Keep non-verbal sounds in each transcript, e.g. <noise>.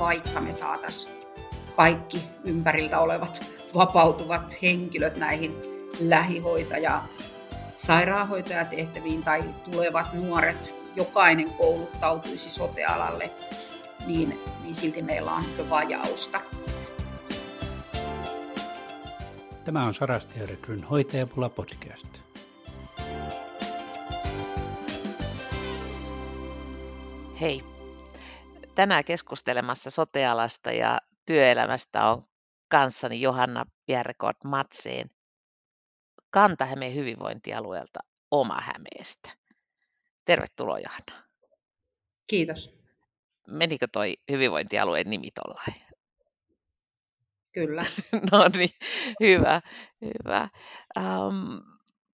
vaikka me saataisiin kaikki ympäriltä olevat vapautuvat henkilöt näihin lähihoitaja sairaanhoitajatehtäviin tai tulevat nuoret, jokainen kouluttautuisi sotealalle, niin, niin silti meillä on vajausta. Tämä on Sarasti Rekryn Hoitajapula podcast. Hei. Tänään keskustelemassa sotealasta ja työelämästä on kanssani Johanna Bjerregaard Matseen Kanta-Hämeen hyvinvointialueelta Oma-Hämeestä. Tervetuloa Johanna. Kiitos. Menikö toi hyvinvointialueen nimi tollain? Kyllä. <laughs> no niin, hyvä, hyvä. Um,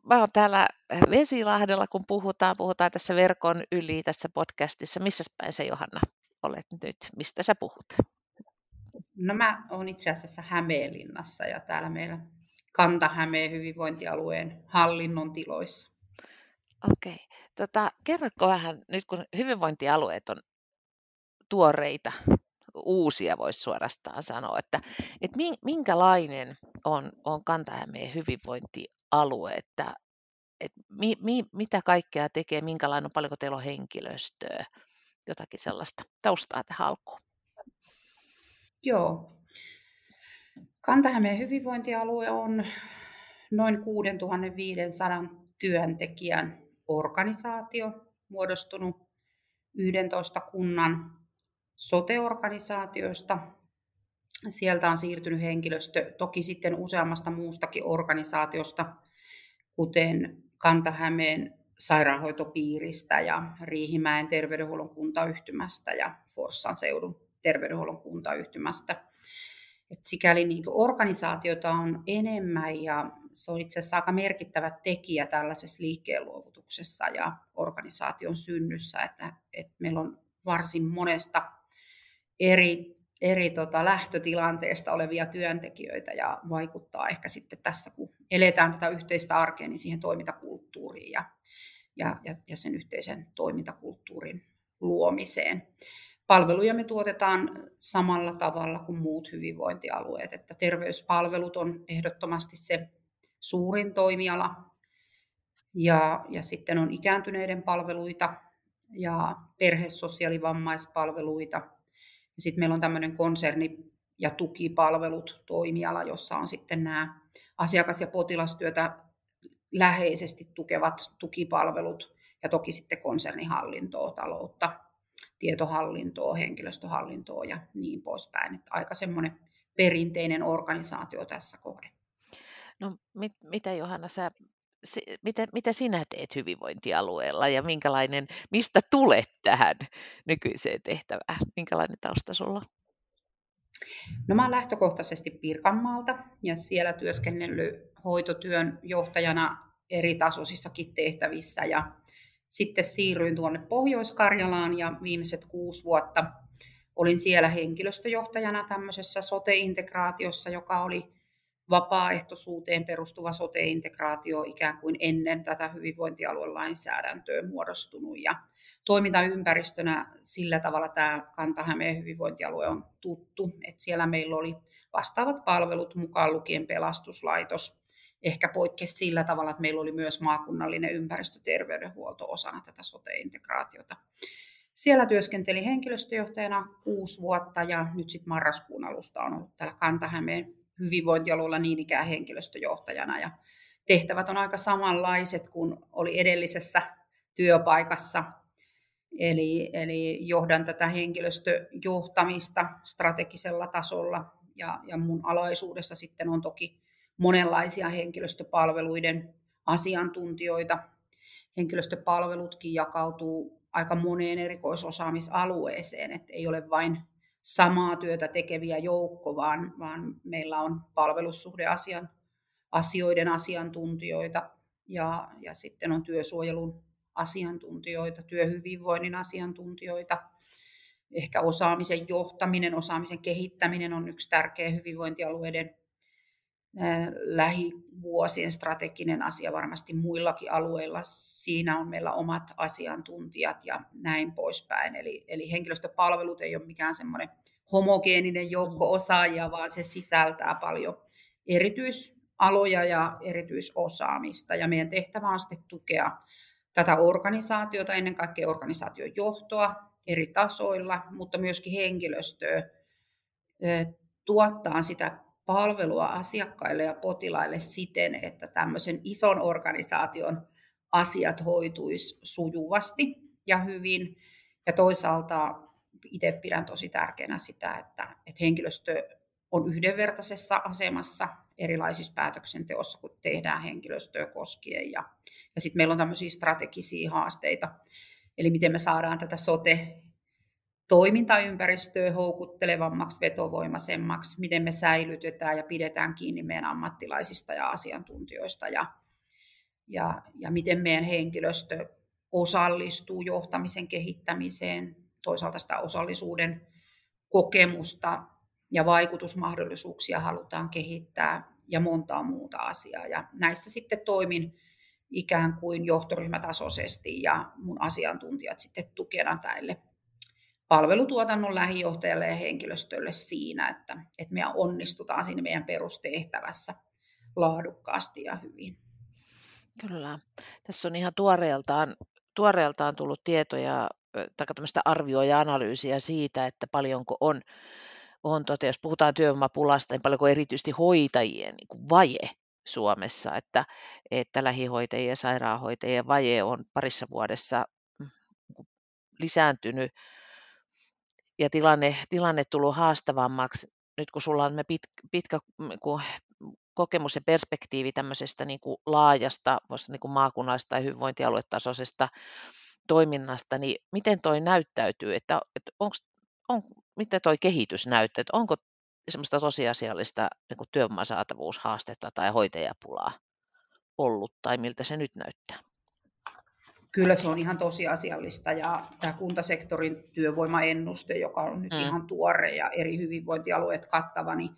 mä oon täällä Vesilahdella, kun puhutaan, puhutaan tässä verkon yli tässä podcastissa. Missä päin se Johanna olet nyt? Mistä sä puhut? No mä oon itse asiassa Hämeenlinnassa ja täällä meillä Kanta-Hämeen hyvinvointialueen hallinnon tiloissa. Okei. Okay. Tota, kerrotko vähän, nyt kun hyvinvointialueet on tuoreita, uusia voisi suorastaan sanoa, että, että minkälainen on, on Kanta-Hämeen hyvinvointialue, että, että mi, mi, mitä kaikkea tekee, minkälainen on, paljonko teillä on henkilöstöä, jotakin sellaista taustaa tähän alkuun. Joo. Kanta-Hämeen hyvinvointialue on noin 6500 työntekijän organisaatio, muodostunut 11 kunnan sote-organisaatioista. Sieltä on siirtynyt henkilöstö toki sitten useammasta muustakin organisaatiosta, kuten Kanta-Hämeen sairaanhoitopiiristä ja Riihimäen terveydenhuollon kuntayhtymästä ja Forssan seudun terveydenhuollon kuntayhtymästä. Et sikäli niin organisaatiota on enemmän ja se on itse asiassa aika merkittävä tekijä tällaisessa liikkeenluovutuksessa ja organisaation synnyssä, että, että meillä on varsin monesta eri, eri tota lähtötilanteesta olevia työntekijöitä ja vaikuttaa ehkä sitten tässä, kun eletään tätä yhteistä arkea, niin siihen toimintakulttuuriin ja, ja, ja, ja sen yhteisen toimintakulttuurin luomiseen. Palveluja me tuotetaan samalla tavalla kuin muut hyvinvointialueet, että terveyspalvelut on ehdottomasti se suurin toimiala. Ja, ja sitten on ikääntyneiden palveluita ja perhesosiaalivammaispalveluita. Ja sitten meillä on tämmöinen konserni- ja tukipalvelut toimiala, jossa on sitten nämä asiakas- ja potilastyötä läheisesti tukevat tukipalvelut ja toki sitten konsernihallintoa, taloutta, tietohallintoa, henkilöstöhallintoa ja niin poispäin. Että aika semmoinen perinteinen organisaatio tässä kohden. No mit, mitä Johanna, sä, si, mitä, mitä sinä teet hyvinvointialueella ja minkälainen, mistä tulet tähän nykyiseen tehtävään? Minkälainen tausta sulla on? No mä olen lähtökohtaisesti Pirkanmaalta ja siellä työskennellyt hoitotyön johtajana eri tasoisissakin tehtävissä ja sitten siirryin tuonne Pohjois-Karjalaan ja viimeiset kuusi vuotta olin siellä henkilöstöjohtajana tämmöisessä sote-integraatiossa, joka oli vapaaehtoisuuteen perustuva sote-integraatio ikään kuin ennen tätä hyvinvointialuelainsäädäntöä muodostunut. Ja toimintaympäristönä sillä tavalla tämä Kanta-Hämeen hyvinvointialue on tuttu, että siellä meillä oli vastaavat palvelut mukaan lukien pelastuslaitos, ehkä poikkesi sillä tavalla, että meillä oli myös maakunnallinen ympäristöterveydenhuolto osana tätä sote-integraatiota. Siellä työskentelin henkilöstöjohtajana kuusi vuotta ja nyt sitten marraskuun alusta on ollut täällä Kanta-Hämeen hyvinvointialueella niin ikään henkilöstöjohtajana. Ja tehtävät on aika samanlaiset kuin oli edellisessä työpaikassa. Eli, eli johdan tätä henkilöstöjohtamista strategisella tasolla ja, ja mun alaisuudessa sitten on toki monenlaisia henkilöstöpalveluiden asiantuntijoita. Henkilöstöpalvelutkin jakautuu aika moneen erikoisosaamisalueeseen, että ei ole vain samaa työtä tekeviä joukko, vaan, vaan meillä on palvelussuhdeasian asioiden asiantuntijoita ja, ja sitten on työsuojelun asiantuntijoita, työhyvinvoinnin asiantuntijoita. Ehkä osaamisen johtaminen, osaamisen kehittäminen on yksi tärkeä hyvinvointialueiden lähivuosien strateginen asia varmasti muillakin alueilla. Siinä on meillä omat asiantuntijat ja näin poispäin. Eli, eli henkilöstöpalvelut ei ole mikään semmoinen homogeeninen joukko osaajia, vaan se sisältää paljon erityisaloja ja erityisosaamista. Ja meidän tehtävä on sitten tukea tätä organisaatiota, ennen kaikkea organisaation johtoa eri tasoilla, mutta myöskin henkilöstöä tuottaa sitä palvelua asiakkaille ja potilaille siten, että tämmöisen ison organisaation asiat hoituisi sujuvasti ja hyvin. Ja toisaalta itse pidän tosi tärkeänä sitä, että, että henkilöstö on yhdenvertaisessa asemassa erilaisissa päätöksenteossa, kun tehdään henkilöstöä koskien. Ja, ja sitten meillä on tämmöisiä strategisia haasteita, eli miten me saadaan tätä sote toimintaympäristöä houkuttelevammaksi, vetovoimaisemmaksi, miten me säilytetään ja pidetään kiinni meidän ammattilaisista ja asiantuntijoista ja, ja, ja miten meidän henkilöstö osallistuu johtamisen kehittämiseen, toisaalta sitä osallisuuden kokemusta ja vaikutusmahdollisuuksia halutaan kehittää ja montaa muuta asiaa. Ja näissä sitten toimin ikään kuin johtoryhmätasoisesti ja mun asiantuntijat sitten tukena tälle palvelutuotannon lähijohtajalle ja henkilöstölle siinä, että, että me onnistutaan siinä meidän perustehtävässä laadukkaasti ja hyvin. Kyllä. Tässä on ihan tuoreeltaan, tuoreeltaan tullut tietoja tai tämmöistä arvioa ja analyysiä siitä, että paljonko on, on tota, jos puhutaan työvoimapulasta, niin paljonko erityisesti hoitajien niin vaje Suomessa, että, että lähihoitajien ja sairaanhoitajien vaje on parissa vuodessa mm, lisääntynyt. Ja tilanne, tilanne tullut haastavammaksi. Nyt kun sulla on me pit, pitkä kun kokemus ja perspektiivi tämmöisestä niin kuin laajasta, niin kuin maakunnallisesta tai hyvinvointialuetasoisesta toiminnasta, niin miten toi näyttäytyy, että, että onko, on, miten toi kehitys näyttää, että onko semmoista tosiasiallista niin kuin työvoiman saatavuushaastetta tai hoitajapulaa ollut, tai miltä se nyt näyttää? Kyllä se on ihan tosiasiallista ja tämä kuntasektorin työvoimaennuste, joka on nyt mm. ihan tuore ja eri hyvinvointialueet kattava, niin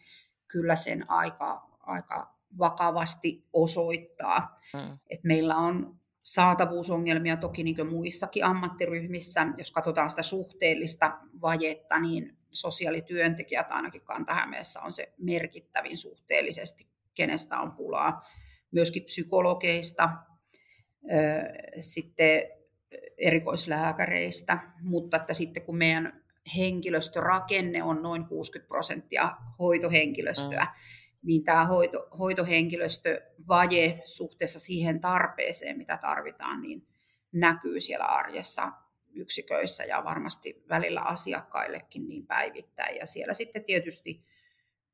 kyllä sen aika, aika vakavasti osoittaa, mm. että meillä on saatavuusongelmia toki niin muissakin ammattiryhmissä. Jos katsotaan sitä suhteellista vajetta, niin sosiaalityöntekijät ainakin Kanta-Hämeessä on se merkittävin suhteellisesti, kenestä on pulaa. Myöskin psykologeista, sitten erikoislääkäreistä, mutta että sitten kun meidän henkilöstörakenne on noin 60 prosenttia hoitohenkilöstöä, mm niin tämä hoito, hoitohenkilöstövaje suhteessa siihen tarpeeseen, mitä tarvitaan, niin näkyy siellä arjessa yksiköissä ja varmasti välillä asiakkaillekin niin päivittäin. Ja siellä sitten tietysti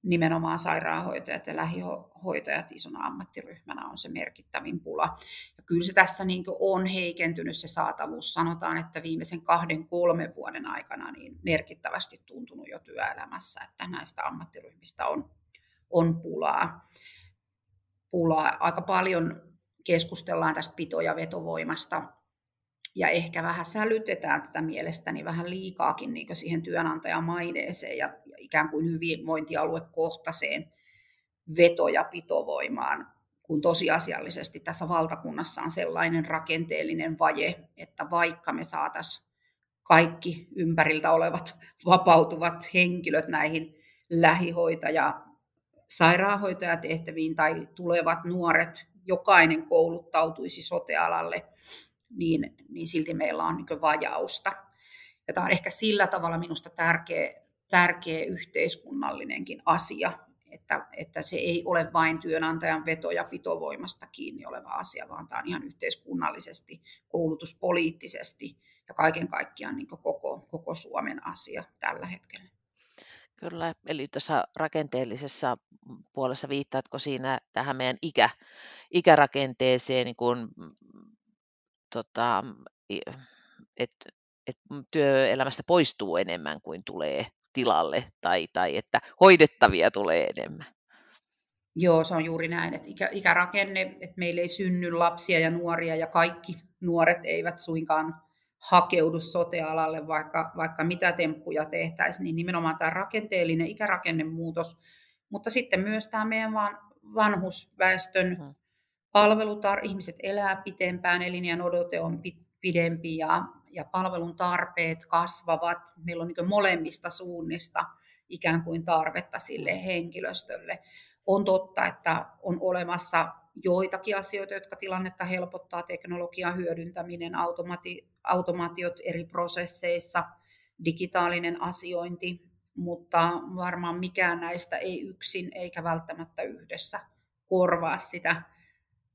nimenomaan sairaanhoitajat ja lähihoitajat isona ammattiryhmänä on se merkittävin pula. Ja kyllä se tässä niin on heikentynyt se saatavuus. Sanotaan, että viimeisen kahden, kolmen vuoden aikana niin merkittävästi tuntunut jo työelämässä, että näistä ammattiryhmistä on on pulaa. pulaa. Aika paljon keskustellaan tästä pito- ja vetovoimasta ja ehkä vähän sälytetään tätä mielestäni vähän liikaakin niin siihen työnantajan maineeseen ja, ja ikään kuin hyvinvointialuekohtaiseen veto- ja pitovoimaan, kun tosiasiallisesti tässä valtakunnassa on sellainen rakenteellinen vaje, että vaikka me saataisiin kaikki ympäriltä olevat vapautuvat henkilöt näihin lähihoitaja sairaanhoitajatehtäviin tai tulevat nuoret, jokainen kouluttautuisi sotealalle, niin, niin silti meillä on niin vajausta. Ja tämä on ehkä sillä tavalla minusta tärkeä, tärkeä yhteiskunnallinenkin asia, että, että se ei ole vain työnantajan veto- ja pitovoimasta kiinni oleva asia, vaan tämä on ihan yhteiskunnallisesti, koulutuspoliittisesti ja kaiken kaikkiaan niin koko, koko Suomen asia tällä hetkellä. Kyllä, eli tuossa rakenteellisessa puolessa viittaatko siinä tähän meidän ikä, ikärakenteeseen, niin kun, tota, että et työelämästä poistuu enemmän kuin tulee tilalle tai, tai että hoidettavia tulee enemmän. Joo, se on juuri näin, että ikä, ikärakenne, että meillä ei synny lapsia ja nuoria ja kaikki nuoret eivät suinkaan hakeudu sotealalle, vaikka, vaikka mitä temppuja tehtäisiin, niin nimenomaan tämä rakenteellinen ikärakennemuutos, mutta sitten myös tämä meidän van, vanhusväestön hmm. Palvelutar, ihmiset elää pitempään, elinjän odote on pidempi ja, ja palvelun tarpeet kasvavat. Meillä on niin molemmista suunnista ikään kuin tarvetta sille henkilöstölle. On totta, että on olemassa joitakin asioita, jotka tilannetta helpottaa, teknologian hyödyntäminen, automati- automaatiot eri prosesseissa, digitaalinen asiointi, mutta varmaan mikään näistä ei yksin eikä välttämättä yhdessä korvaa sitä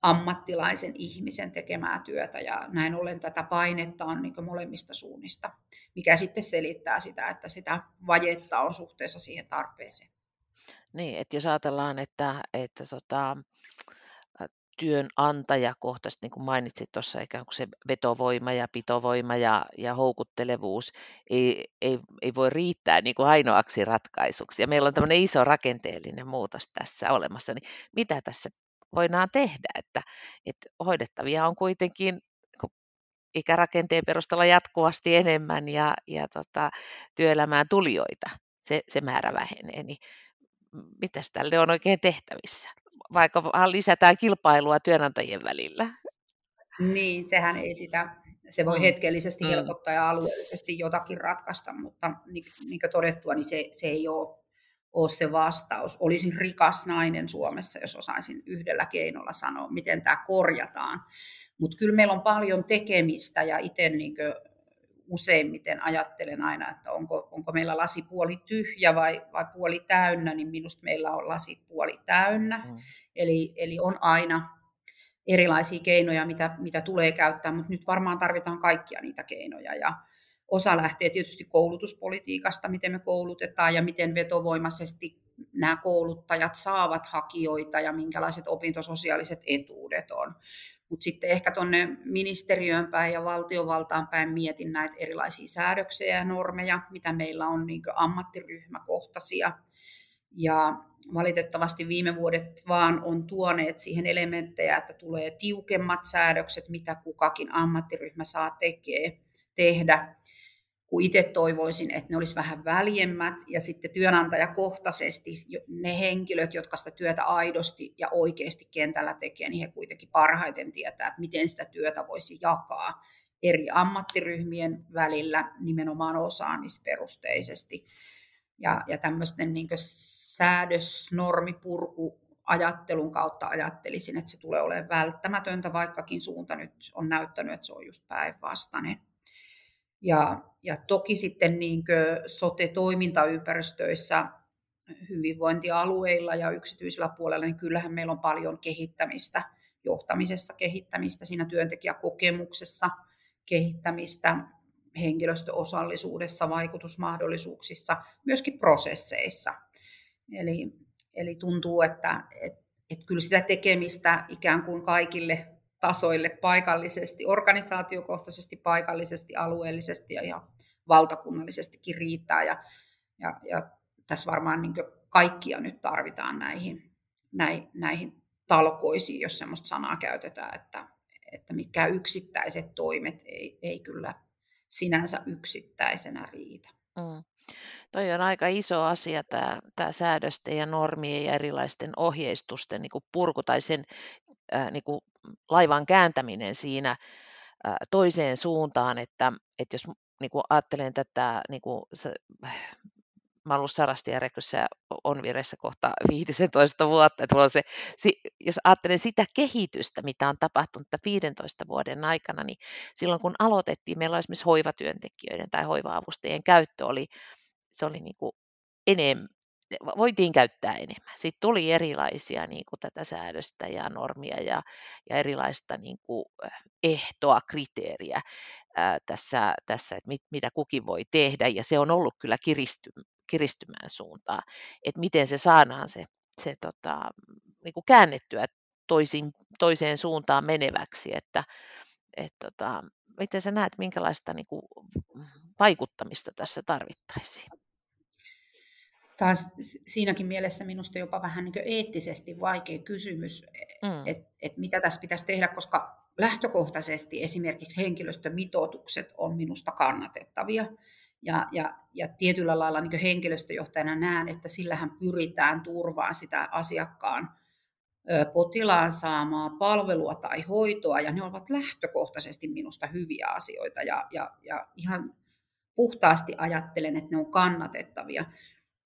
ammattilaisen ihmisen tekemää työtä ja näin ollen tätä painetta on niin molemmista suunnista, mikä sitten selittää sitä, että sitä vajetta on suhteessa siihen tarpeeseen. Niin, että jos ajatellaan, että, että tota, työnantajakohtaisesti, niin kuin mainitsit tuossa, ikään kuin se vetovoima ja pitovoima ja, ja houkuttelevuus ei, ei, ei voi riittää niin kuin ainoaksi ratkaisuksi. Ja meillä on tämmöinen iso rakenteellinen muutos tässä olemassa, niin mitä tässä voidaan tehdä, että, että hoidettavia on kuitenkin ikärakenteen perusteella jatkuvasti enemmän ja, ja tota, työelämään tulijoita, se, se määrä vähenee, niin mitä tälle on oikein tehtävissä? Vaikka lisätään kilpailua työnantajien välillä. Niin, sehän ei sitä, se voi mm. hetkellisesti mm. helpottaa ja alueellisesti jotakin ratkaista, mutta niin, niin kuin todettua, niin se, se ei ole ole se vastaus. Olisin rikas nainen Suomessa, jos osaisin yhdellä keinolla sanoa, miten tämä korjataan. Mutta kyllä meillä on paljon tekemistä ja itse niin useimmiten ajattelen aina, että onko, onko meillä lasi puoli tyhjä vai, vai puoli täynnä, niin minusta meillä on lasi puoli täynnä. Mm. Eli, eli on aina erilaisia keinoja, mitä, mitä tulee käyttää, mutta nyt varmaan tarvitaan kaikkia niitä keinoja. Ja, Osa lähtee tietysti koulutuspolitiikasta, miten me koulutetaan ja miten vetovoimaisesti nämä kouluttajat saavat hakijoita ja minkälaiset opintososiaaliset etuudet on. Mutta sitten ehkä tuonne ministeriöön päin ja valtiovaltaan päin mietin näitä erilaisia säädöksiä ja normeja, mitä meillä on niin ammattiryhmäkohtaisia. Ja valitettavasti viime vuodet vaan on tuoneet siihen elementtejä, että tulee tiukemmat säädökset, mitä kukakin ammattiryhmä saa tekee, tehdä kun itse toivoisin, että ne olisi vähän väljemmät ja sitten työnantajakohtaisesti ne henkilöt, jotka sitä työtä aidosti ja oikeasti kentällä tekee, niin he kuitenkin parhaiten tietää, että miten sitä työtä voisi jakaa eri ammattiryhmien välillä nimenomaan osaamisperusteisesti. Ja, ja tämmöisten niin säädösnormipurku ajattelun kautta ajattelisin, että se tulee olemaan välttämätöntä, vaikkakin suunta nyt on näyttänyt, että se on just päinvastainen. Ja, ja toki sitten niin sote-toimintaympäristöissä hyvinvointialueilla ja yksityisellä puolella, niin kyllähän meillä on paljon kehittämistä, johtamisessa kehittämistä, siinä työntekijäkokemuksessa kehittämistä, henkilöstöosallisuudessa, vaikutusmahdollisuuksissa, myöskin prosesseissa. Eli, eli tuntuu, että et, et kyllä sitä tekemistä ikään kuin kaikille tasoille paikallisesti, organisaatiokohtaisesti, paikallisesti, alueellisesti ja ihan valtakunnallisestikin riittää. Ja, ja, ja tässä varmaan niin kaikkia nyt tarvitaan näihin, näihin talkoisiin, jos sellaista sanaa käytetään, että, että mikä yksittäiset toimet ei, ei kyllä sinänsä yksittäisenä riitä. Mm. Toi on aika iso asia tämä, tämä säädösten ja normien ja erilaisten ohjeistusten niin kuin purku tai sen niin kuin laivan kääntäminen siinä äh, toiseen suuntaan, että, että jos niin kuin ajattelen tätä, niin kuin mä olen ollut Sarastierekyssä on viressä kohta 15 vuotta, että on se, jos ajattelen sitä kehitystä, mitä on tapahtunut 15 vuoden aikana, niin silloin kun aloitettiin, meillä oli esimerkiksi hoivatyöntekijöiden tai hoiva-avustajien käyttö oli, se oli niin kuin enemmän, voitiin käyttää enemmän. Sitten tuli erilaisia niin kuin tätä säädöstä ja normia ja, ja erilaista niin kuin ehtoa, kriteeriä ää, tässä, tässä, että mit, mitä kukin voi tehdä. Ja se on ollut kyllä kiristy, kiristymään suuntaan, että miten se saadaan se, se tota, niin kuin käännettyä toisin, toiseen suuntaan meneväksi, että et, tota, miten sä näet, minkälaista niin kuin, vaikuttamista tässä tarvittaisiin? Taas siinäkin mielessä minusta jopa vähän niin eettisesti vaikea kysymys, mm. että et mitä tässä pitäisi tehdä, koska lähtökohtaisesti esimerkiksi henkilöstömitoitukset on minusta kannatettavia. Ja, ja, ja tietyllä lailla niin henkilöstöjohtajana näen, että sillähän pyritään turvaan sitä asiakkaan potilaan saamaa palvelua tai hoitoa, ja ne ovat lähtökohtaisesti minusta hyviä asioita, ja, ja, ja ihan puhtaasti ajattelen, että ne on kannatettavia.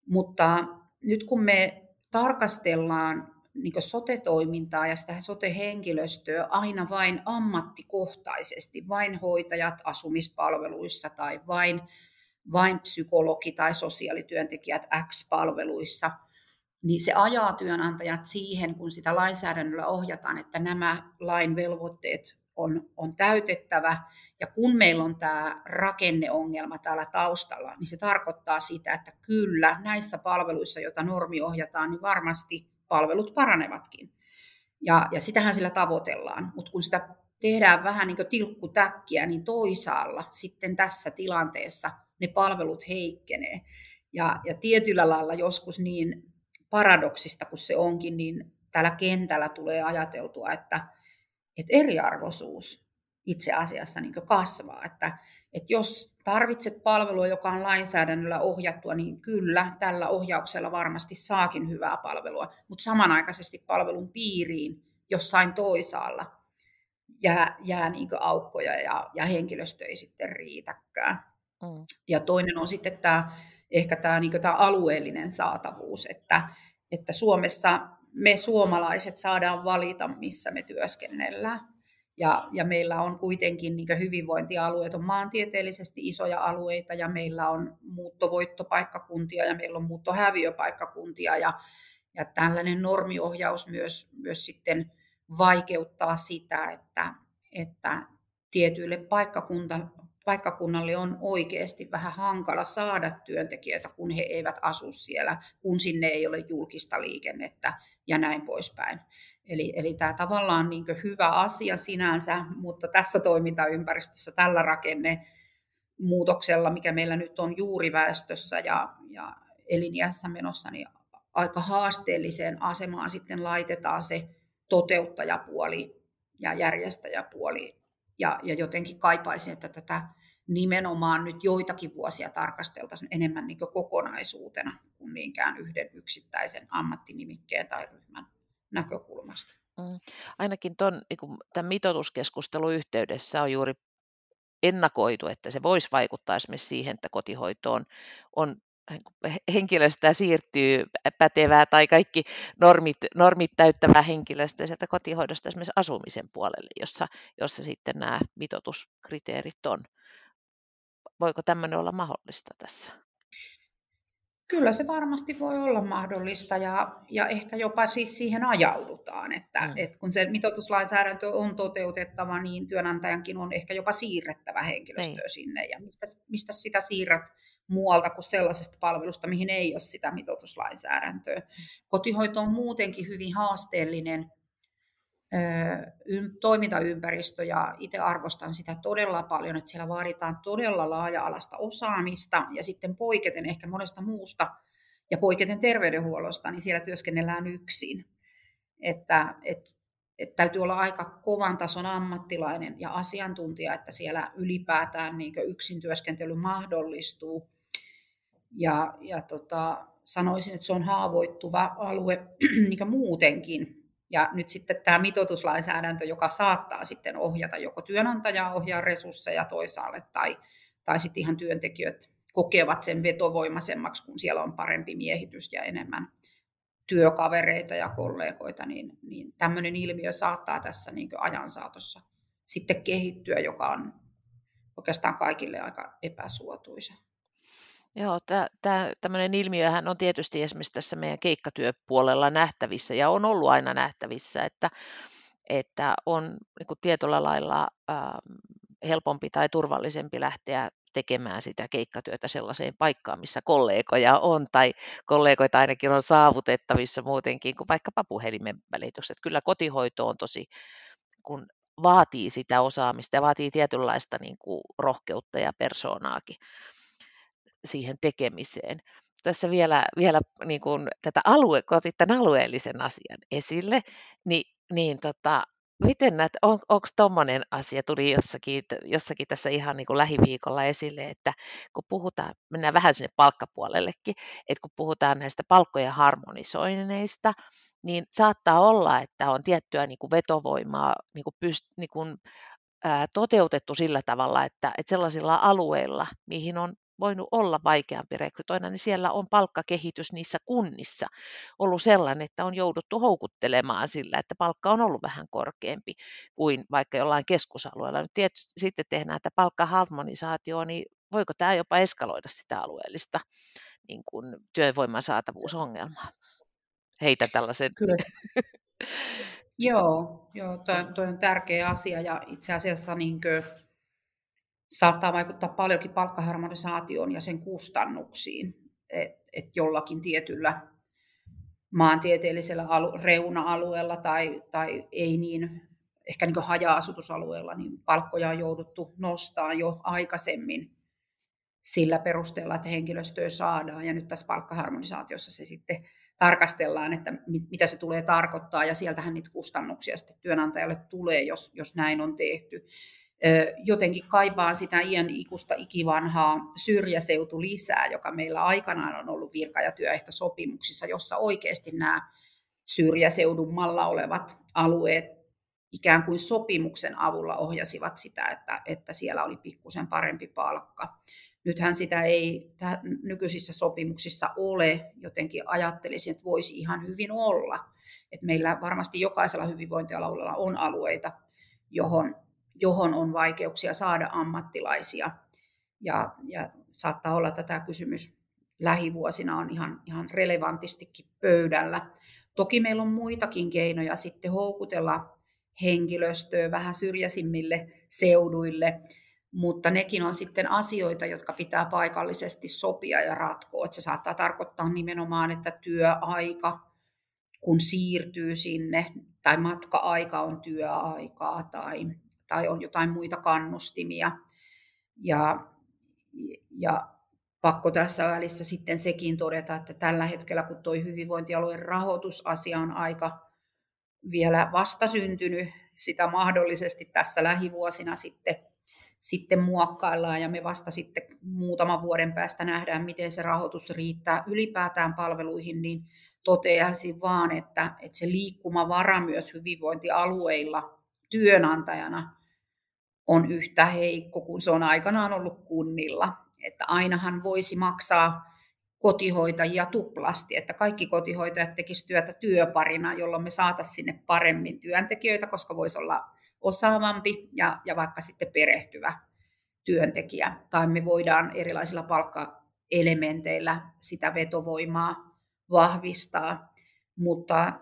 Mutta nyt kun me tarkastellaan niin sote-toimintaa ja sitä sote-henkilöstöä aina vain ammattikohtaisesti, vain hoitajat asumispalveluissa tai vain, vain psykologi tai sosiaalityöntekijät X-palveluissa, niin se ajaa työnantajat siihen, kun sitä lainsäädännöllä ohjataan, että nämä lain velvoitteet on, on täytettävä. Ja kun meillä on tämä rakenneongelma täällä taustalla, niin se tarkoittaa sitä, että kyllä näissä palveluissa, joita normi ohjataan, niin varmasti palvelut paranevatkin. Ja, ja sitähän sillä tavoitellaan. Mutta kun sitä tehdään vähän niin kuin tilkkutäkkiä, niin toisaalla sitten tässä tilanteessa ne palvelut heikkenee. Ja, ja tietyllä lailla joskus niin paradoksista kuin se onkin, niin täällä kentällä tulee ajateltua, että, että eriarvoisuus itse asiassa niin kasvaa. Että, että jos tarvitset palvelua, joka on lainsäädännöllä ohjattua, niin kyllä, tällä ohjauksella varmasti saakin hyvää palvelua, mutta samanaikaisesti palvelun piiriin jossain toisaalla jää, jää niin aukkoja ja, ja henkilöstö ei sitten riitäkään. Mm. Ja toinen on sitten tämä, ehkä tämä, niin tämä alueellinen saatavuus, että, että Suomessa me suomalaiset saadaan valita, missä me työskennellään. Ja, ja meillä on kuitenkin niin hyvinvointialueet on maantieteellisesti isoja alueita ja meillä on muuttovoittopaikkakuntia ja meillä on muuttohäviöpaikkakuntia ja, ja tällainen normiohjaus myös, myös sitten vaikeuttaa sitä, että, että tietyille paikkakunta, paikkakunnalle on oikeasti vähän hankala saada työntekijöitä, kun he eivät asu siellä, kun sinne ei ole julkista liikennettä ja näin poispäin. Eli, eli tämä tavallaan niin hyvä asia sinänsä, mutta tässä toimintaympäristössä tällä rakenne muutoksella, mikä meillä nyt on juuri väestössä ja, ja eliniässä menossa, niin aika haasteelliseen asemaan sitten laitetaan se toteuttajapuoli ja järjestäjäpuoli. Ja, ja jotenkin kaipaisin, että tätä nimenomaan nyt joitakin vuosia tarkasteltaisiin enemmän niin kokonaisuutena kuin niinkään yhden yksittäisen ammattinimikkeen tai ryhmän näkökulmasta. Mm. Ainakin ton, niin tämän mitoituskeskustelun yhteydessä on juuri ennakoitu, että se voisi vaikuttaa esimerkiksi siihen, että kotihoitoon on niin henkilöstöä siirtyy pätevää tai kaikki normit, normit täyttävää henkilöstöä sieltä kotihoidosta esimerkiksi asumisen puolelle, jossa, jossa sitten nämä mitoituskriteerit on. Voiko tämmöinen olla mahdollista tässä? Kyllä se varmasti voi olla mahdollista ja, ja ehkä jopa siis siihen ajaudutaan, että, mm. että kun se mitoituslainsäädäntö on toteutettava, niin työnantajankin on ehkä jopa siirrettävä henkilöstöä Ei. sinne. Ja mistä, mistä sitä siirrät muualta kuin sellaisesta palvelusta, mihin ei ole sitä mitoituslainsäädäntöä. Mm. Kotihoito on muutenkin hyvin haasteellinen toimintaympäristö ja itse arvostan sitä todella paljon, että siellä vaaditaan todella laaja-alasta osaamista ja sitten poiketen ehkä monesta muusta ja poiketen terveydenhuollosta, niin siellä työskennellään yksin. Että, et, et täytyy olla aika kovan tason ammattilainen ja asiantuntija, että siellä ylipäätään niin yksin työskentely mahdollistuu. Ja, ja tota, sanoisin, että se on haavoittuva alue <clears throat> niin muutenkin, ja nyt sitten tämä mitoituslainsäädäntö, joka saattaa sitten ohjata joko työnantajaa ohjaa resursseja toisaalle tai, tai sitten ihan työntekijät kokevat sen vetovoimaisemmaksi, kun siellä on parempi miehitys ja enemmän työkavereita ja kollegoita, niin, niin tämmöinen ilmiö saattaa tässä niin ajan saatossa sitten kehittyä, joka on oikeastaan kaikille aika epäsuotuisa. Joo, tämmöinen ilmiöhän on tietysti esimerkiksi tässä meidän keikkatyöpuolella nähtävissä ja on ollut aina nähtävissä, että, että on niin kuin tietyllä lailla ähm, helpompi tai turvallisempi lähteä tekemään sitä keikkatyötä sellaiseen paikkaan, missä kollegoja on, tai kollegoita ainakin on saavutettavissa muutenkin kuin vaikkapa puhelimen välitykset. Kyllä kotihoito on tosi, kun vaatii sitä osaamista ja vaatii tietynlaista niin kuin rohkeutta ja persoonaakin siihen tekemiseen. Tässä vielä, vielä niin kuin tätä alue, kun otit tämän alueellisen asian esille, niin, niin tota, miten näet, on, onko tuommoinen asia, tuli jossakin, jossakin tässä ihan niin kuin lähiviikolla esille, että kun puhutaan, mennään vähän sinne palkkapuolellekin, että kun puhutaan näistä palkkojen harmonisoinneista, niin saattaa olla, että on tiettyä niin kuin vetovoimaa niin kuin pyst, niin kuin, ää, toteutettu sillä tavalla, että, että sellaisilla alueilla, mihin on voinut olla vaikeampi rekrytoida, niin siellä on palkkakehitys niissä kunnissa ollut sellainen, että on jouduttu houkuttelemaan sillä, että palkka on ollut vähän korkeampi kuin vaikka jollain keskusalueella. Nyt tietysti sitten tehdään tätä palkkaharmonisaatioa, niin voiko tämä jopa eskaloida sitä alueellista niin kuin työvoiman saatavuusongelmaa? Heitä tällaisen. Kyllä. <laughs> joo, joo toi, toi on tärkeä asia ja itse asiassa niin kuin, saattaa vaikuttaa paljonkin palkkaharmonisaatioon ja sen kustannuksiin, että et jollakin tietyllä maantieteellisellä alu, reuna-alueella tai, tai ei niin ehkä niin haja-asutusalueella, niin palkkoja on jouduttu nostaa jo aikaisemmin sillä perusteella, että henkilöstöä saadaan. Ja nyt tässä palkkaharmonisaatiossa se sitten tarkastellaan, että mit, mitä se tulee tarkoittaa, ja sieltähän niitä kustannuksia sitten työnantajalle tulee, jos, jos näin on tehty. Jotenkin kaipaan sitä iän ikusta ikivanhaa syrjäseutu lisää, joka meillä aikanaan on ollut virka- ja työehtosopimuksissa, jossa oikeasti nämä syrjäseudummalla olevat alueet ikään kuin sopimuksen avulla ohjasivat sitä, että, että siellä oli pikkusen parempi palkka. Nythän sitä ei nykyisissä sopimuksissa ole, jotenkin ajattelisin, että voisi ihan hyvin olla. Että meillä varmasti jokaisella hyvinvointialueella on alueita, johon, johon on vaikeuksia saada ammattilaisia. Ja, ja saattaa olla, että tämä kysymys lähivuosina on ihan, ihan relevantistikin pöydällä. Toki meillä on muitakin keinoja sitten houkutella henkilöstöä vähän syrjäisimmille seuduille mutta nekin on sitten asioita, jotka pitää paikallisesti sopia ja ratkoa. Että se saattaa tarkoittaa nimenomaan, että työaika, kun siirtyy sinne, tai matka-aika on työaikaa, tai, tai on jotain muita kannustimia. Ja, ja pakko tässä välissä sitten sekin todeta, että tällä hetkellä, kun tuo hyvinvointialueen rahoitusasia on aika vielä vastasyntynyt, sitä mahdollisesti tässä lähivuosina sitten sitten muokkaillaan ja me vasta sitten muutaman vuoden päästä nähdään, miten se rahoitus riittää ylipäätään palveluihin, niin toteaisin vaan, että, että se liikkumavara myös hyvinvointialueilla työnantajana on yhtä heikko kuin se on aikanaan ollut kunnilla. Että ainahan voisi maksaa kotihoitajia tuplasti, että kaikki kotihoitajat tekisivät työtä työparina, jolloin me saataisiin sinne paremmin työntekijöitä, koska voisi olla osaavampi ja, ja vaikka sitten perehtyvä työntekijä. Tai me voidaan erilaisilla palkkaelementeillä sitä vetovoimaa vahvistaa, mutta,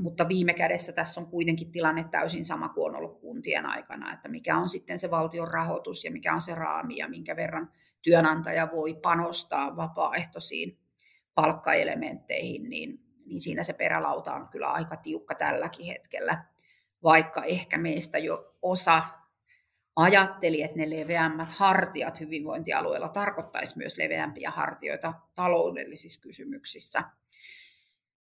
mutta viime kädessä tässä on kuitenkin tilanne täysin sama kuin on ollut kuntien aikana, että mikä on sitten se valtion rahoitus ja mikä on se raami ja minkä verran työnantaja voi panostaa vapaaehtoisiin palkkaelementteihin, niin, niin siinä se perälauta on kyllä aika tiukka tälläkin hetkellä vaikka ehkä meistä jo osa ajatteli, että ne leveämmät hartiat hyvinvointialueella tarkoittaisi myös leveämpiä hartioita taloudellisissa kysymyksissä.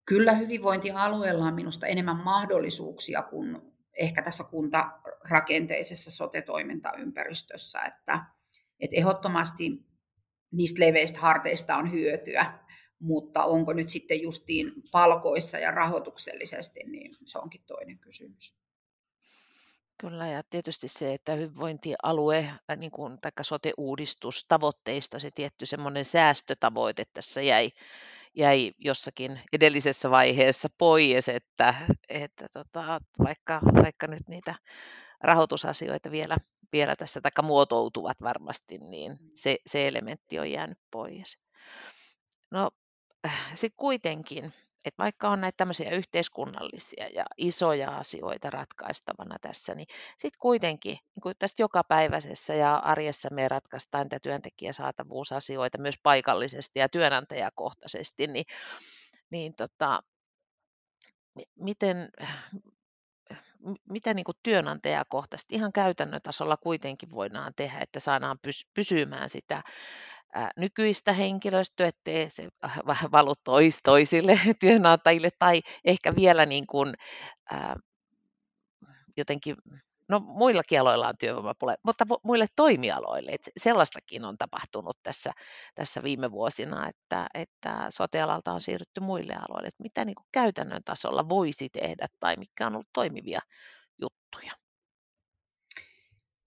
Kyllä hyvinvointialueella on minusta enemmän mahdollisuuksia kuin ehkä tässä kuntarakenteisessa sote-toimintaympäristössä, että, että ehdottomasti niistä leveistä harteista on hyötyä, mutta onko nyt sitten justiin palkoissa ja rahoituksellisesti, niin se onkin toinen kysymys. Kyllä, ja tietysti se, että hyvinvointialue, äh, niin kuin, tai sote-uudistus tavoitteista se tietty semmoinen säästötavoite tässä jäi, jäi jossakin edellisessä vaiheessa pois, että, että tota, vaikka, vaikka nyt niitä rahoitusasioita vielä, vielä tässä, tai muotoutuvat varmasti, niin se, se elementti on jäänyt pois. No äh, sitten kuitenkin että vaikka on näitä tämmöisiä yhteiskunnallisia ja isoja asioita ratkaistavana tässä, niin sitten kuitenkin niin kuin tästä jokapäiväisessä ja arjessa me ratkaistaan näitä työntekijäsaatavuusasioita myös paikallisesti ja työnantajakohtaisesti, niin, niin tota, miten, mitä niin kuin työnantajakohtaisesti ihan käytännön tasolla kuitenkin voidaan tehdä, että saadaan pysymään sitä nykyistä henkilöstöä, ettei se <laughs> valu tois, toisille <laughs> työnantajille tai ehkä vielä niin kuin, ää, jotenkin, no muillakin aloilla on työvoimapula, mutta muille toimialoille, että sellaistakin on tapahtunut tässä, tässä viime vuosina, että, että sotealalta on siirrytty muille aloille, että mitä niin kuin käytännön tasolla voisi tehdä tai mitkä on ollut toimivia.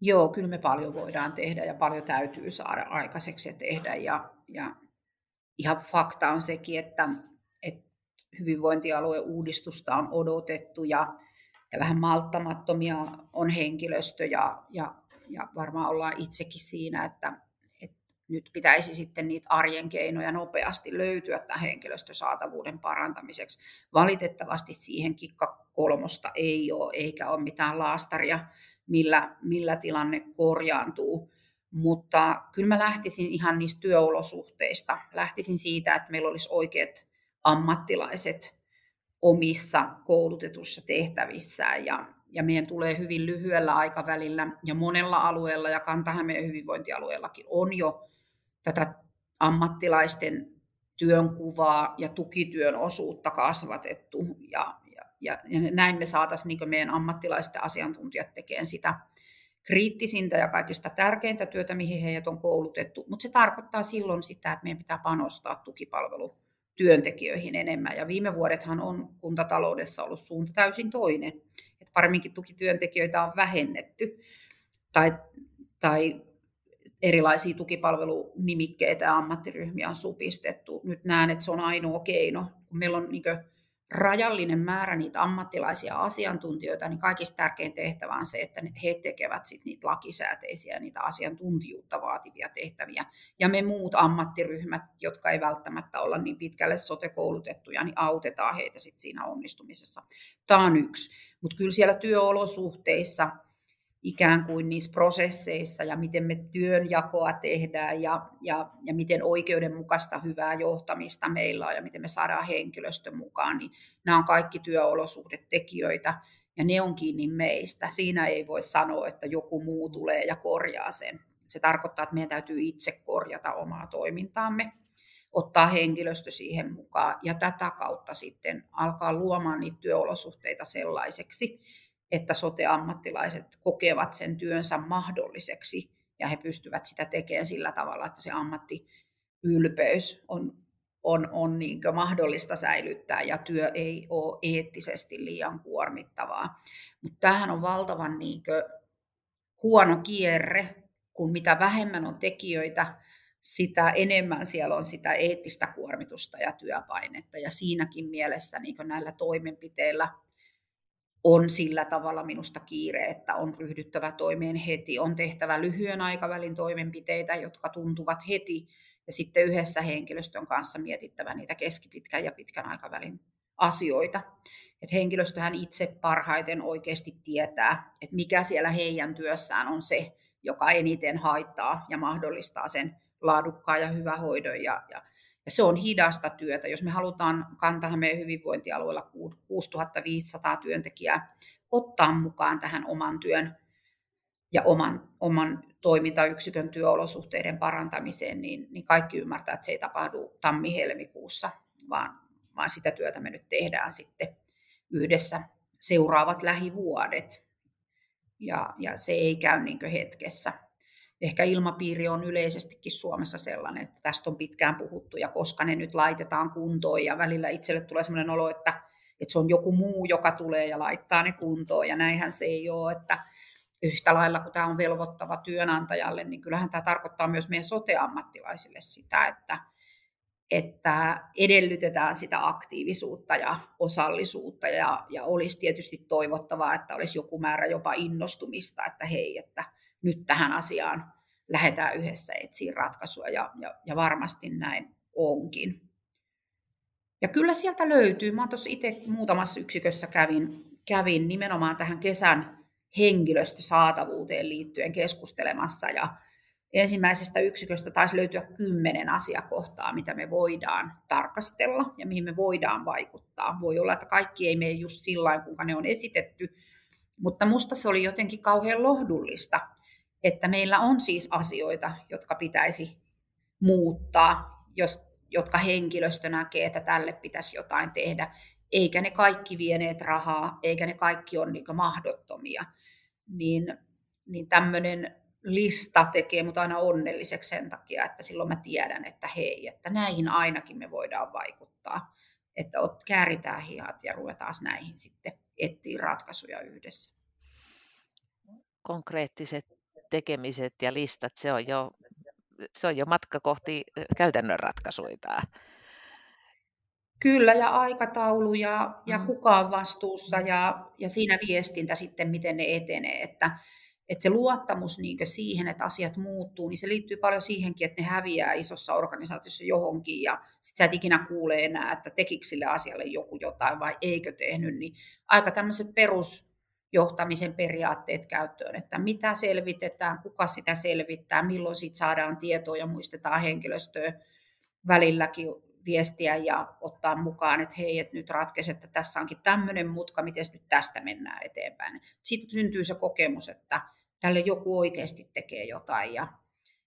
Joo, kyllä me paljon voidaan tehdä ja paljon täytyy saada aikaiseksi ja tehdä. Ja, ja ihan fakta on sekin, että, että hyvinvointialueen uudistusta on odotettu ja, ja vähän malttamattomia on henkilöstö ja, ja, ja varmaan ollaan itsekin siinä, että, että nyt pitäisi sitten niitä arjen keinoja nopeasti löytyä tämän henkilöstösaatavuuden parantamiseksi. Valitettavasti siihen kikka kolmosta ei ole, eikä ole mitään laastaria, millä, millä tilanne korjaantuu. Mutta kyllä mä lähtisin ihan niistä työolosuhteista. Lähtisin siitä, että meillä olisi oikeat ammattilaiset omissa koulutetussa tehtävissään ja, ja meidän tulee hyvin lyhyellä aikavälillä ja monella alueella ja Kanta-Hämeen hyvinvointialueellakin on jo tätä ammattilaisten työnkuvaa ja tukityön osuutta kasvatettu ja, ja, ja, ja näin me saataisiin niin meidän ammattilaisten asiantuntijat tekemään sitä kriittisintä ja kaikista tärkeintä työtä, mihin heidät on koulutettu, mutta se tarkoittaa silloin sitä, että meidän pitää panostaa tukipalvelu työntekijöihin enemmän. Ja viime vuodethan on kuntataloudessa ollut suunta täysin toinen. Että paremminkin tukityöntekijöitä on vähennetty tai, tai erilaisia tukipalvelunimikkeitä ja ammattiryhmiä on supistettu. Nyt näen, että se on ainoa keino. Kun meillä on niin rajallinen määrä niitä ammattilaisia asiantuntijoita, niin kaikista tärkein tehtävä on se, että he tekevät sit niitä lakisääteisiä niitä asiantuntijuutta vaativia tehtäviä. Ja me muut ammattiryhmät, jotka ei välttämättä olla niin pitkälle sote-koulutettuja, niin autetaan heitä sit siinä onnistumisessa. Tämä on yksi. Mutta kyllä siellä työolosuhteissa – ikään kuin niissä prosesseissa ja miten me työnjakoa tehdään ja, ja, ja miten oikeudenmukaista hyvää johtamista meillä on ja miten me saadaan henkilöstö mukaan, niin nämä on kaikki työolosuhdetekijöitä ja ne on kiinni meistä. Siinä ei voi sanoa, että joku muu tulee ja korjaa sen. Se tarkoittaa, että meidän täytyy itse korjata omaa toimintaamme, ottaa henkilöstö siihen mukaan ja tätä kautta sitten alkaa luomaan niitä työolosuhteita sellaiseksi, että sote-ammattilaiset kokevat sen työnsä mahdolliseksi ja he pystyvät sitä tekemään sillä tavalla, että se ammattiylpeys on, on, on niin mahdollista säilyttää ja työ ei ole eettisesti liian kuormittavaa. Mutta tämähän on valtavan niin huono kierre, kun mitä vähemmän on tekijöitä, sitä enemmän siellä on sitä eettistä kuormitusta ja työpainetta. Ja siinäkin mielessä niin näillä toimenpiteillä on sillä tavalla minusta kiire, että on ryhdyttävä toimeen heti, on tehtävä lyhyen aikavälin toimenpiteitä, jotka tuntuvat heti, ja sitten yhdessä henkilöstön kanssa mietittävä niitä keskipitkän ja pitkän aikavälin asioita. Et henkilöstöhän itse parhaiten oikeasti tietää, että mikä siellä heidän työssään on se, joka eniten haittaa ja mahdollistaa sen laadukkaan ja hyvän hoidon ja, ja se on hidasta työtä. Jos me halutaan Kanta-Hämeen hyvinvointialueella 6500 työntekijää ottaa mukaan tähän oman työn ja oman, oman toimintayksikön työolosuhteiden parantamiseen, niin, niin kaikki ymmärtää, että se ei tapahdu tammi-helmikuussa, vaan, vaan sitä työtä me nyt tehdään sitten yhdessä seuraavat lähivuodet. Ja, ja se ei käy niin hetkessä ehkä ilmapiiri on yleisestikin Suomessa sellainen, että tästä on pitkään puhuttu ja koska ne nyt laitetaan kuntoon ja välillä itselle tulee sellainen olo, että, että se on joku muu, joka tulee ja laittaa ne kuntoon ja näinhän se ei ole, että yhtä lailla kun tämä on velvoittava työnantajalle, niin kyllähän tämä tarkoittaa myös meidän sote-ammattilaisille sitä, että, että edellytetään sitä aktiivisuutta ja osallisuutta ja, ja olisi tietysti toivottavaa, että olisi joku määrä jopa innostumista, että hei, että nyt tähän asiaan lähdetään yhdessä etsiä ratkaisua ja, ja, ja varmasti näin onkin. Ja kyllä sieltä löytyy, mä tuossa itse muutamassa yksikössä kävin, kävin nimenomaan tähän kesän henkilöstösaatavuuteen liittyen keskustelemassa ja ensimmäisestä yksiköstä taisi löytyä kymmenen asiakohtaa, mitä me voidaan tarkastella ja mihin me voidaan vaikuttaa. Voi olla, että kaikki ei mene just sillä kuinka ne on esitetty, mutta musta se oli jotenkin kauhean lohdullista, että meillä on siis asioita, jotka pitäisi muuttaa, jos, jotka henkilöstö näkee, että tälle pitäisi jotain tehdä, eikä ne kaikki vieneet rahaa, eikä ne kaikki ole niin mahdottomia, niin, niin tämmöinen lista tekee mut aina onnelliseksi sen takia, että silloin mä tiedän, että hei, että näihin ainakin me voidaan vaikuttaa. Että kääritään hihat ja ruvetaan näihin sitten etsiä ratkaisuja yhdessä. Konkreettiset tekemiset ja listat, se on jo, se on jo matka kohti käytännön ratkaisuita. Kyllä, ja aikataulu ja, ja mm. kuka on vastuussa ja, ja siinä viestintä sitten, miten ne etenee. Että, että se luottamus niin siihen, että asiat muuttuu, niin se liittyy paljon siihenkin, että ne häviää isossa organisaatiossa johonkin ja sit sä et ikinä kuule enää, että tekikö sille asialle joku jotain vai eikö tehnyt, niin aika tämmöiset perusjohtamisen periaatteet käyttöön, että mitä selvitetään, kuka sitä selvittää, milloin siitä saadaan tietoa ja muistetaan henkilöstöä välilläkin viestiä ja ottaa mukaan, että hei, että nyt ratkesi, että tässä onkin tämmöinen mutka, miten nyt tästä mennään eteenpäin. Siitä syntyy se kokemus, että tälle joku oikeasti tekee jotain. Ja,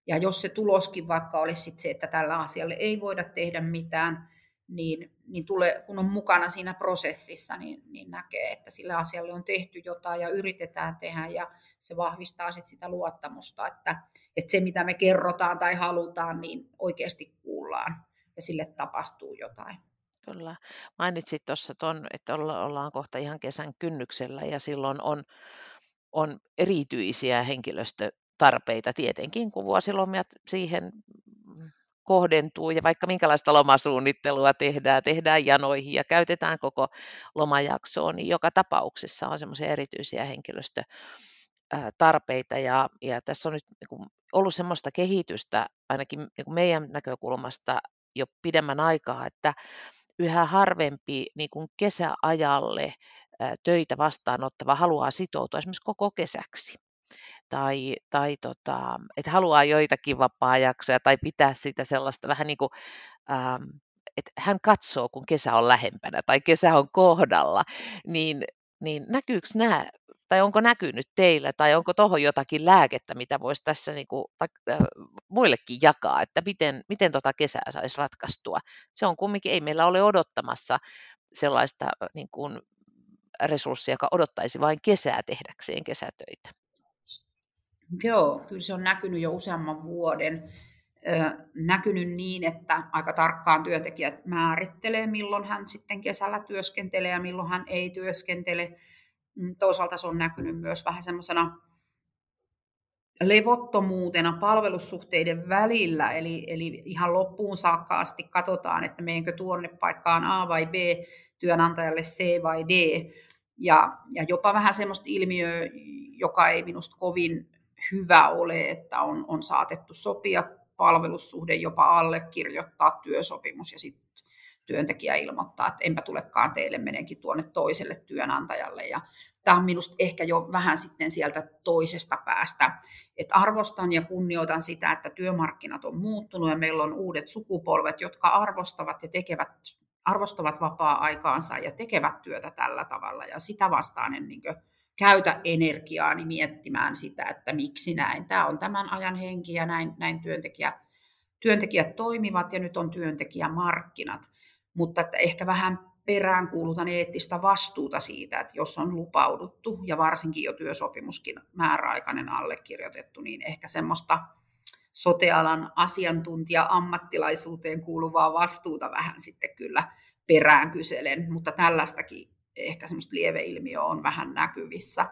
ja jos se tuloskin vaikka olisi se, että tällä asialle ei voida tehdä mitään, niin, niin tulee, kun on mukana siinä prosessissa, niin, niin näkee, että sillä asialle on tehty jotain ja yritetään tehdä ja se vahvistaa sit sitä luottamusta, että, että se mitä me kerrotaan tai halutaan, niin oikeasti kuullaan ja sille tapahtuu jotain. Kyllä. Mainitsit tuossa tuon, että ollaan kohta ihan kesän kynnyksellä ja silloin on, on erityisiä henkilöstötarpeita tietenkin, kun vuosilomia siihen kohdentuu ja vaikka minkälaista lomasuunnittelua tehdään, tehdään janoihin ja käytetään koko lomajaksoon, niin joka tapauksessa on semmoisia erityisiä henkilöstötarpeita ja, ja tässä on nyt niin ollut semmoista kehitystä ainakin niin meidän näkökulmasta jo pidemmän aikaa, että yhä harvempi niin kuin kesäajalle töitä vastaanottava haluaa sitoutua esimerkiksi koko kesäksi. Tai, tai tota, että haluaa joitakin vapaa-jaksoja tai pitää sitä sellaista vähän niin kuin, ähm, että hän katsoo, kun kesä on lähempänä tai kesä on kohdalla, niin, niin näkyykö nämä tai onko näkynyt teillä, tai onko tuohon jotakin lääkettä, mitä voisi tässä niin kuin, äh, muillekin jakaa, että miten, miten tota kesää saisi ratkaistua. Se on kumminkin, ei meillä ole odottamassa sellaista niin kuin, resurssia, joka odottaisi vain kesää tehdäkseen kesätöitä. Joo, kyllä se on näkynyt jo useamman vuoden. näkynyt niin, että aika tarkkaan työntekijät määrittelee, milloin hän sitten kesällä työskentelee ja milloin hän ei työskentele. Mm, toisaalta se on näkynyt myös vähän semmoisena levottomuutena palvelussuhteiden välillä, eli, eli ihan loppuun saakka asti katsotaan, että menenkö tuonne paikkaan A vai B, työnantajalle C vai D. Ja, ja jopa vähän semmoista ilmiöä, joka ei minusta kovin hyvä ole, että on, on saatettu sopia palvelussuhde, jopa allekirjoittaa työsopimus ja sitten työntekijä ilmoittaa, että enpä tulekaan teille, menenkin tuonne toiselle työnantajalle. Ja tämä on minusta ehkä jo vähän sitten sieltä toisesta päästä. että arvostan ja kunnioitan sitä, että työmarkkinat on muuttunut ja meillä on uudet sukupolvet, jotka arvostavat ja tekevät, arvostavat vapaa-aikaansa ja tekevät työtä tällä tavalla. Ja sitä vastaan en niin käytä energiaani miettimään sitä, että miksi näin. Tämä on tämän ajan henki ja näin, näin työntekijä, työntekijät toimivat ja nyt on työntekijämarkkinat mutta että ehkä vähän peräänkuulutan eettistä vastuuta siitä, että jos on lupauduttu ja varsinkin jo työsopimuskin määräaikainen allekirjoitettu, niin ehkä semmoista sotealan asiantuntija-ammattilaisuuteen kuuluvaa vastuuta vähän sitten kyllä perään kyselen, mutta tällaistakin ehkä semmoista lieveilmiöä on vähän näkyvissä.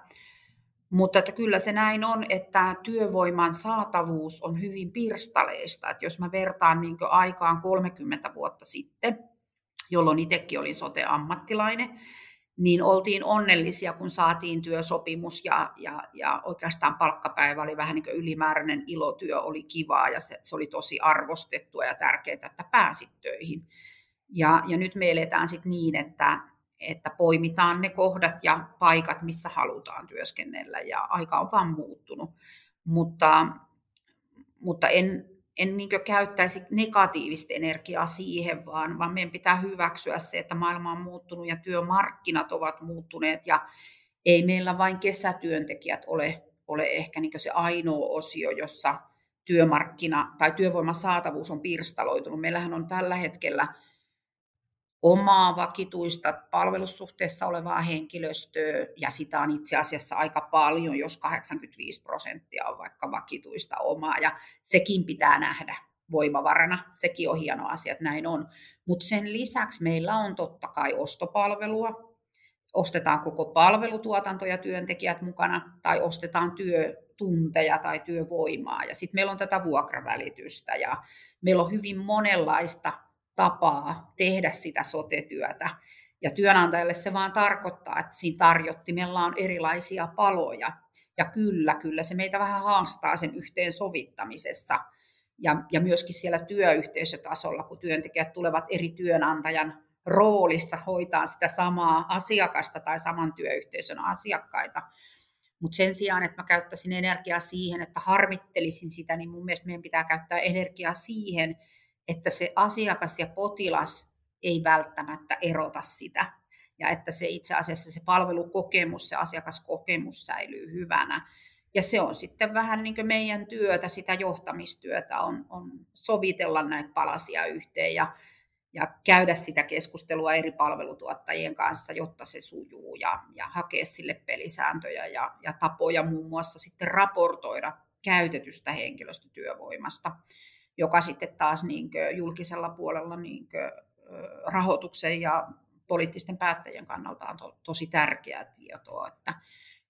Mutta että kyllä se näin on, että työvoiman saatavuus on hyvin pirstaleista. Että jos mä vertaan niin aikaan 30 vuotta sitten, jolloin itsekin olin sote-ammattilainen, niin oltiin onnellisia, kun saatiin työsopimus ja, ja, ja oikeastaan palkkapäivä oli vähän niin kuin ylimääräinen ilotyö, oli kivaa ja se, se oli tosi arvostettua ja tärkeää, että pääsit töihin. Ja, ja nyt me eletään sitten niin, että, että poimitaan ne kohdat ja paikat, missä halutaan työskennellä ja aika on vaan muuttunut. Mutta, mutta en, en niin käyttäisi negatiivista energiaa siihen, vaan, vaan meidän pitää hyväksyä se, että maailma on muuttunut ja työmarkkinat ovat muuttuneet ja ei meillä vain kesätyöntekijät ole, ole ehkä niin se ainoa osio, jossa työmarkkina tai työvoiman saatavuus on pirstaloitunut. Meillähän on tällä hetkellä omaa vakituista palvelussuhteessa olevaa henkilöstöä, ja sitä on itse asiassa aika paljon, jos 85 prosenttia on vaikka vakituista omaa, ja sekin pitää nähdä voimavarana. Sekin on hieno asia, että näin on. Mutta sen lisäksi meillä on totta kai ostopalvelua, ostetaan koko palvelutuotanto ja työntekijät mukana, tai ostetaan työtunteja tai työvoimaa. Ja sitten meillä on tätä vuokravälitystä, ja meillä on hyvin monenlaista tapaa tehdä sitä sotetyötä. Ja työnantajalle se vaan tarkoittaa, että siinä tarjottimella on erilaisia paloja. Ja kyllä, kyllä se meitä vähän haastaa sen yhteensovittamisessa. Ja, ja myöskin siellä työyhteisötasolla, kun työntekijät tulevat eri työnantajan roolissa hoitaa sitä samaa asiakasta tai saman työyhteisön asiakkaita. Mutta sen sijaan, että mä käyttäisin energiaa siihen, että harmittelisin sitä, niin mun mielestä meidän pitää käyttää energiaa siihen, että se asiakas ja potilas ei välttämättä erota sitä. Ja että se itse asiassa se palvelukokemus, se asiakaskokemus säilyy hyvänä. Ja se on sitten vähän niin kuin meidän työtä, sitä johtamistyötä on, on sovitella näitä palasia yhteen ja, ja käydä sitä keskustelua eri palvelutuottajien kanssa, jotta se sujuu ja, ja hakea sille pelisääntöjä ja, ja tapoja muun muassa sitten raportoida käytetystä henkilöstötyövoimasta, joka sitten taas niin julkisella puolella niin rahoituksen ja poliittisten päättäjien kannalta on to, tosi tärkeää tietoa, että,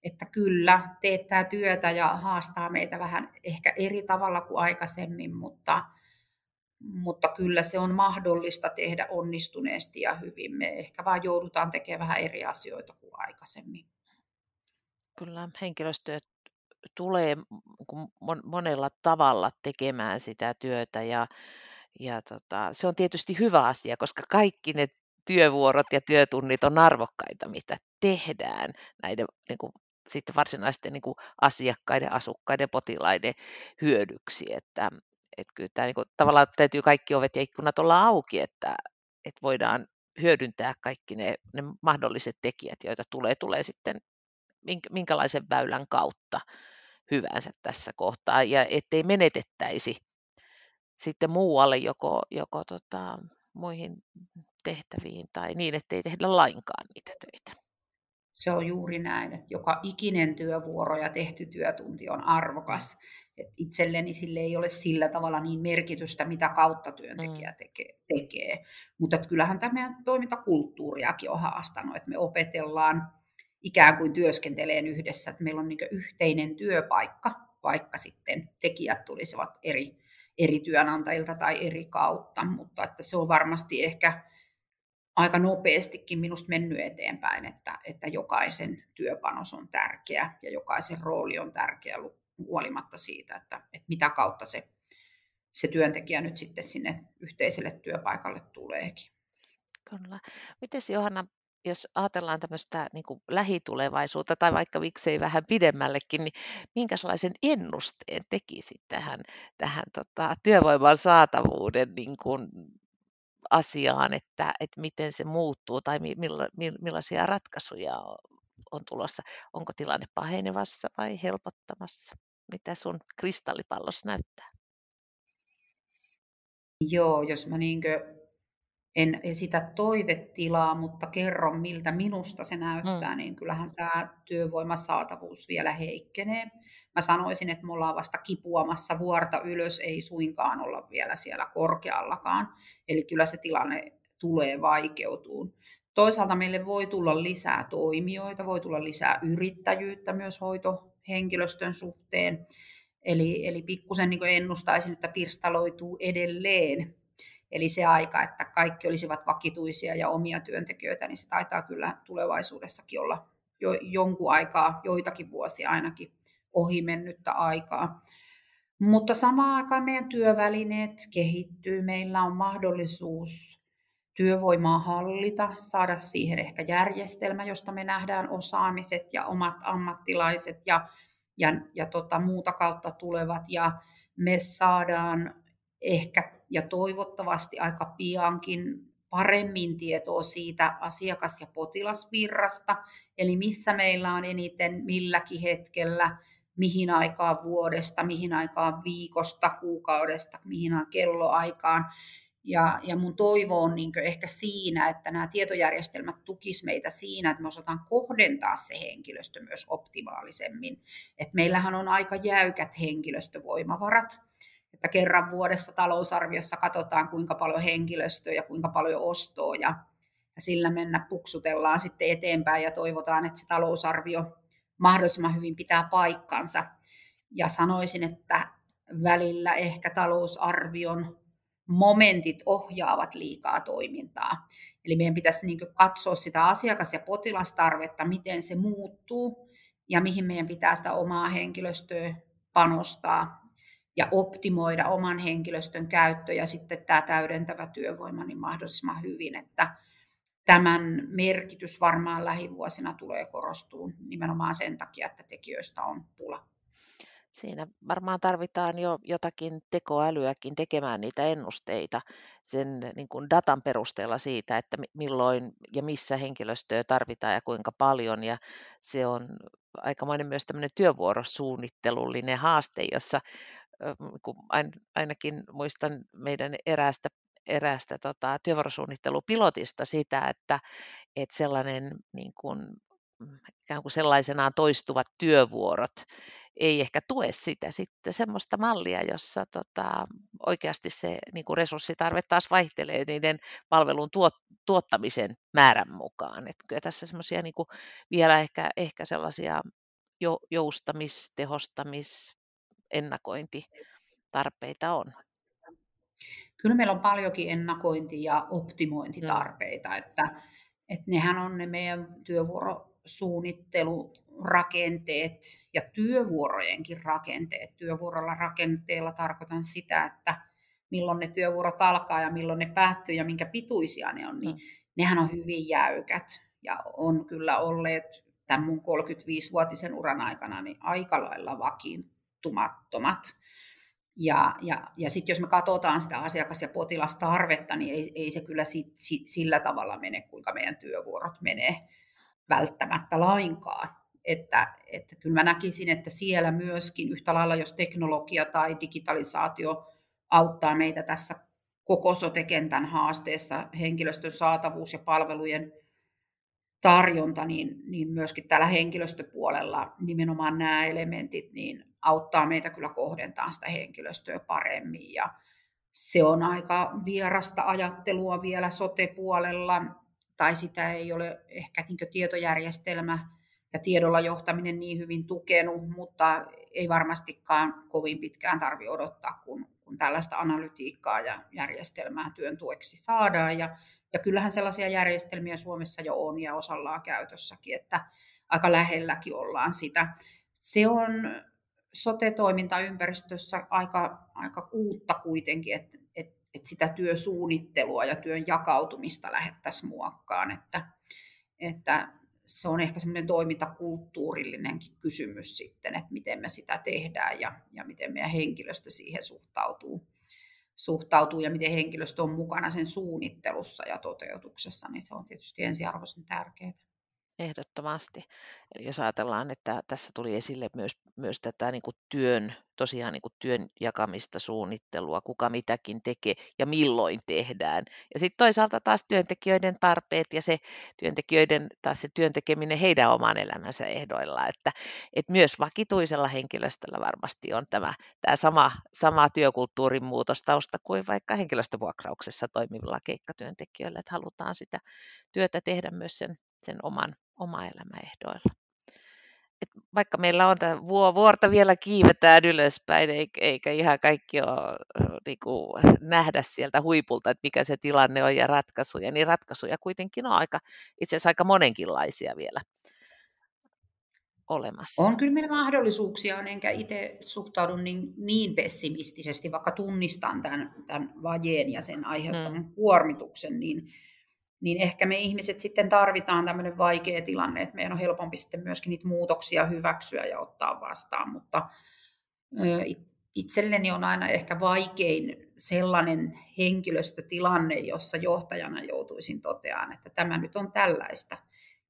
että kyllä teettää työtä ja haastaa meitä vähän ehkä eri tavalla kuin aikaisemmin, mutta, mutta kyllä se on mahdollista tehdä onnistuneesti ja hyvin. Me ehkä vaan joudutaan tekemään vähän eri asioita kuin aikaisemmin. Kyllä henkilöstö tulee monella tavalla tekemään sitä työtä ja, ja tota, se on tietysti hyvä asia, koska kaikki ne työvuorot ja työtunnit on arvokkaita, mitä tehdään näiden niin kuin, sitten varsinaisten niin kuin asiakkaiden, asukkaiden, potilaiden hyödyksi. Että, että kyllä tämä, niin kuin, tavallaan täytyy kaikki ovet ja ikkunat olla auki, että, että voidaan hyödyntää kaikki ne, ne mahdolliset tekijät, joita tulee, tulee sitten minkälaisen väylän kautta hyvänsä tässä kohtaa, ja ettei menetettäisi sitten muualle joko, joko tota, muihin tehtäviin tai niin, ettei tehdä lainkaan niitä töitä. Se on juuri näin, että joka ikinen työvuoro ja tehty työtunti on arvokas. Et itselleni sille ei ole sillä tavalla niin merkitystä, mitä kautta työntekijä mm. tekee. tekee. Mutta kyllähän tämä meidän toimintakulttuuriakin on haastanut, että me opetellaan ikään kuin työskenteleen yhdessä, että meillä on niin yhteinen työpaikka, vaikka sitten tekijät tulisivat eri, eri työnantajilta tai eri kautta, mutta että se on varmasti ehkä aika nopeastikin minusta mennyt eteenpäin, että, että jokaisen työpanos on tärkeä ja jokaisen rooli on tärkeä huolimatta siitä, että, että mitä kautta se, se työntekijä nyt sitten sinne yhteiselle työpaikalle tuleekin. Kyllä. Miten Johanna, jos ajatellaan tämmöistä niin kuin lähitulevaisuutta tai vaikka miksei vähän pidemmällekin, niin minkälaisen ennusteen tekisit tähän, tähän tota, työvoiman saatavuuden niin kuin asiaan, että, että miten se muuttuu tai milla, millaisia ratkaisuja on tulossa. Onko tilanne pahenevassa vai helpottamassa? Mitä sun kristallipallossa näyttää? Joo, jos mä niinkö en esitä toivetilaa, mutta kerron miltä minusta se näyttää, mm. niin kyllähän tämä työvoimasaatavuus vielä heikkenee. Mä sanoisin, että me ollaan vasta kipuamassa vuorta ylös, ei suinkaan olla vielä siellä korkeallakaan. Eli kyllä se tilanne tulee vaikeutuun. Toisaalta meille voi tulla lisää toimijoita, voi tulla lisää yrittäjyyttä myös hoitohenkilöstön suhteen. Eli, eli pikkusen niin ennustaisin, että pirstaloituu edelleen Eli se aika, että kaikki olisivat vakituisia ja omia työntekijöitä, niin se taitaa kyllä tulevaisuudessakin olla jo jonkun aikaa, joitakin vuosia ainakin ohi mennyttä aikaa. Mutta samaan aikaan meidän työvälineet kehittyy, meillä on mahdollisuus työvoimaa hallita, saada siihen ehkä järjestelmä, josta me nähdään osaamiset ja omat ammattilaiset ja, ja, ja tota, muuta kautta tulevat. Ja me saadaan ehkä ja toivottavasti aika piankin paremmin tietoa siitä asiakas- ja potilasvirrasta, eli missä meillä on eniten milläkin hetkellä, mihin aikaan vuodesta, mihin aikaan viikosta, kuukaudesta, mihin on kelloaikaan. Ja, ja mun toivo on niin ehkä siinä, että nämä tietojärjestelmät tukis meitä siinä, että me osataan kohdentaa se henkilöstö myös optimaalisemmin. Et meillähän on aika jäykät henkilöstövoimavarat, että kerran vuodessa talousarviossa katsotaan, kuinka paljon henkilöstöä ja kuinka paljon ostoa ja, ja sillä mennä puksutellaan sitten eteenpäin ja toivotaan, että se talousarvio mahdollisimman hyvin pitää paikkansa. Ja sanoisin, että välillä ehkä talousarvion momentit ohjaavat liikaa toimintaa. Eli meidän pitäisi niin katsoa sitä asiakas- ja potilastarvetta, miten se muuttuu ja mihin meidän pitää sitä omaa henkilöstöä panostaa ja optimoida oman henkilöstön käyttö ja sitten tämä täydentävä työvoima niin mahdollisimman hyvin, että tämän merkitys varmaan lähivuosina tulee korostuu nimenomaan sen takia, että tekijöistä on pula. Siinä varmaan tarvitaan jo jotakin tekoälyäkin tekemään niitä ennusteita sen niin kuin datan perusteella siitä, että milloin ja missä henkilöstöä tarvitaan ja kuinka paljon. Ja se on aikamoinen myös tämmöinen työvuorosuunnittelullinen haaste, jossa kun ainakin muistan meidän eräästä eräästä tota, työvuorosuunnittelupilotista sitä, että, että sellainen niin kuin, mm, ikään kuin sellaisenaan toistuvat työvuorot ei ehkä tue sitä sitten semmoista mallia, jossa tota, oikeasti se niin kuin resurssitarve taas vaihtelee niiden palvelun tuot, tuottamisen määrän mukaan. Et kyllä tässä semmoisia niin vielä ehkä, ehkä sellaisia jo, joustamis, tehostamis, ennakointitarpeita on. Kyllä meillä on paljonkin ennakointi- ja optimointitarpeita, mm. että, että nehän on ne meidän työvuorosuunnittelurakenteet ja työvuorojenkin rakenteet. Työvuorolla rakenteella tarkoitan sitä, että milloin ne työvuorot alkaa ja milloin ne päättyy ja minkä pituisia ne on, niin mm. nehän on hyvin jäykät ja on kyllä olleet tämän mun 35-vuotisen uran aikana niin aika lailla vakiintumattomat. Ja, ja, ja sitten jos me katsotaan sitä asiakas- ja potilastarvetta, niin ei, ei se kyllä si, si, sillä tavalla mene, kuinka meidän työvuorot menee välttämättä lainkaan. Että, että kyllä mä näkisin, että siellä myöskin yhtä lailla, jos teknologia tai digitalisaatio auttaa meitä tässä koko sotekentän haasteessa, henkilöstön saatavuus ja palvelujen tarjonta, niin, niin myöskin täällä henkilöstöpuolella nimenomaan nämä elementit niin auttaa meitä kyllä kohdentaa sitä henkilöstöä paremmin. Ja se on aika vierasta ajattelua vielä sote-puolella, tai sitä ei ole ehkä niin tietojärjestelmä ja tiedolla johtaminen niin hyvin tukenut, mutta ei varmastikaan kovin pitkään tarvi odottaa, kun, kun tällaista analytiikkaa ja järjestelmää työn tueksi saadaan. Ja, ja kyllähän sellaisia järjestelmiä Suomessa jo on ja osallaan käytössäkin, että aika lähelläkin ollaan sitä. Se on sote-toimintaympäristössä aika, aika uutta kuitenkin, että, että, että sitä työsuunnittelua ja työn jakautumista lähettäisiin muokkaan, että, että se on ehkä semmoinen toimintakulttuurillinenkin kysymys sitten, että miten me sitä tehdään ja, ja miten meidän henkilöstö siihen suhtautuu, suhtautuu ja miten henkilöstö on mukana sen suunnittelussa ja toteutuksessa, niin se on tietysti ensiarvoisen tärkeää. Ehdottomasti. Eli jos ajatellaan, että tässä tuli esille myös, myös tätä niin kuin työn, tosiaan niin kuin työn jakamista, suunnittelua, kuka mitäkin tekee ja milloin tehdään. Ja sitten toisaalta taas työntekijöiden tarpeet ja se työntekijöiden taas se työn tekeminen heidän oman elämänsä ehdoilla. Että, että myös vakituisella henkilöstöllä varmasti on tämä, tämä sama, sama työkulttuurin muutostausta kuin vaikka henkilöstövuokrauksessa toimivilla keikkatyöntekijöillä, että halutaan sitä työtä tehdä myös sen sen oman, oma elämäehdoilla. Et vaikka meillä on tämä vuorta vielä kiivetään ylöspäin, eikä ihan kaikki ole niin kuin, nähdä sieltä huipulta, että mikä se tilanne on ja ratkaisuja, niin ratkaisuja kuitenkin on aika, itse asiassa aika monenkinlaisia vielä olemassa. On kyllä meillä mahdollisuuksia, enkä itse suhtaudu niin, niin pessimistisesti, vaikka tunnistan tämän, tämän vajeen ja sen aiheuttaman hmm. kuormituksen, niin niin ehkä me ihmiset sitten tarvitaan tämmöinen vaikea tilanne, että meidän on helpompi sitten myöskin niitä muutoksia hyväksyä ja ottaa vastaan, mutta itselleni on aina ehkä vaikein sellainen henkilöstötilanne, jossa johtajana joutuisin toteamaan, että tämä nyt on tällaista.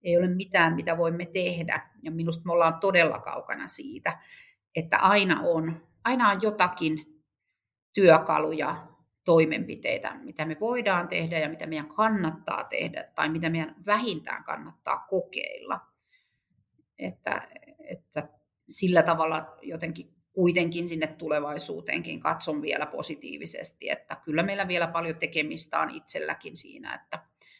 Ei ole mitään, mitä voimme tehdä. Ja minusta me ollaan todella kaukana siitä, että aina on, aina on jotakin työkaluja, toimenpiteitä, mitä me voidaan tehdä ja mitä meidän kannattaa tehdä tai mitä meidän vähintään kannattaa kokeilla. Että, että sillä tavalla jotenkin kuitenkin sinne tulevaisuuteenkin katson vielä positiivisesti, että kyllä meillä vielä paljon tekemistä on itselläkin siinä, että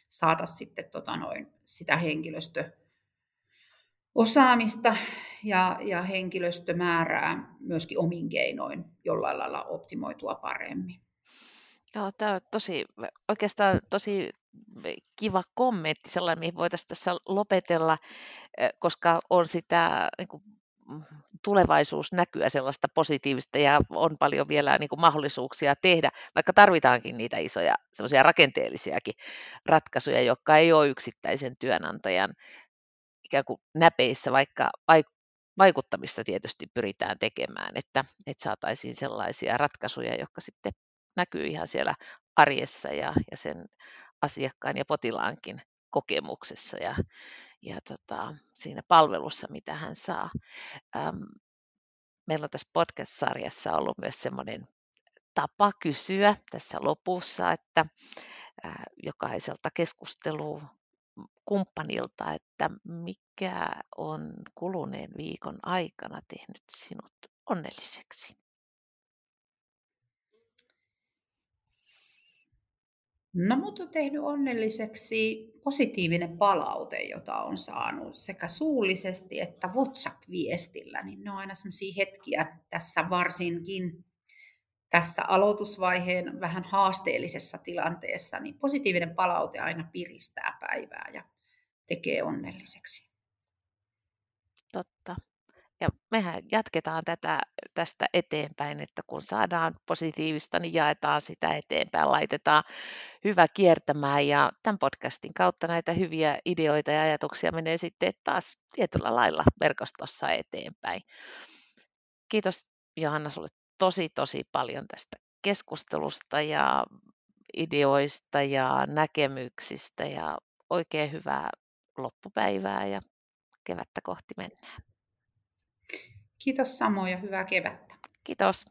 saada sitten tota noin, sitä henkilöstöosaamista ja, ja henkilöstömäärää myöskin omin keinoin jollain lailla optimoitua paremmin. Joo, tämä on tosi, oikeastaan tosi kiva kommentti, sellainen, mihin voitaisiin tässä lopetella, koska on sitä niin kuin, mm, tulevaisuusnäkyä sellaista positiivista ja on paljon vielä niin kuin, mahdollisuuksia tehdä, vaikka tarvitaankin niitä isoja sellaisia rakenteellisiakin ratkaisuja, jotka ei ole yksittäisen työnantajan ikään kuin näpeissä, vaikka vaikuttamista tietysti pyritään tekemään, että, että saataisiin sellaisia ratkaisuja, jotka sitten näkyy ihan siellä arjessa ja, ja sen asiakkaan ja potilaankin kokemuksessa ja, ja tota, siinä palvelussa, mitä hän saa. Ähm, meillä on tässä podcast-sarjassa ollut myös semmoinen tapa kysyä tässä lopussa, että äh, jokaiselta keskustelua kumppanilta, että mikä on kuluneen viikon aikana tehnyt sinut onnelliseksi? No mut on tehnyt onnelliseksi positiivinen palaute, jota on saanut sekä suullisesti että WhatsApp-viestillä. Niin ne on aina sellaisia hetkiä tässä varsinkin tässä aloitusvaiheen vähän haasteellisessa tilanteessa, niin positiivinen palaute aina piristää päivää ja tekee onnelliseksi. Ja mehän jatketaan tätä tästä eteenpäin, että kun saadaan positiivista, niin jaetaan sitä eteenpäin, laitetaan hyvä kiertämään ja tämän podcastin kautta näitä hyviä ideoita ja ajatuksia menee sitten taas tietyllä lailla verkostossa eteenpäin. Kiitos Johanna sulle tosi tosi paljon tästä keskustelusta ja ideoista ja näkemyksistä ja oikein hyvää loppupäivää ja kevättä kohti mennään. Kiitos samoin ja hyvää kevättä. Kiitos.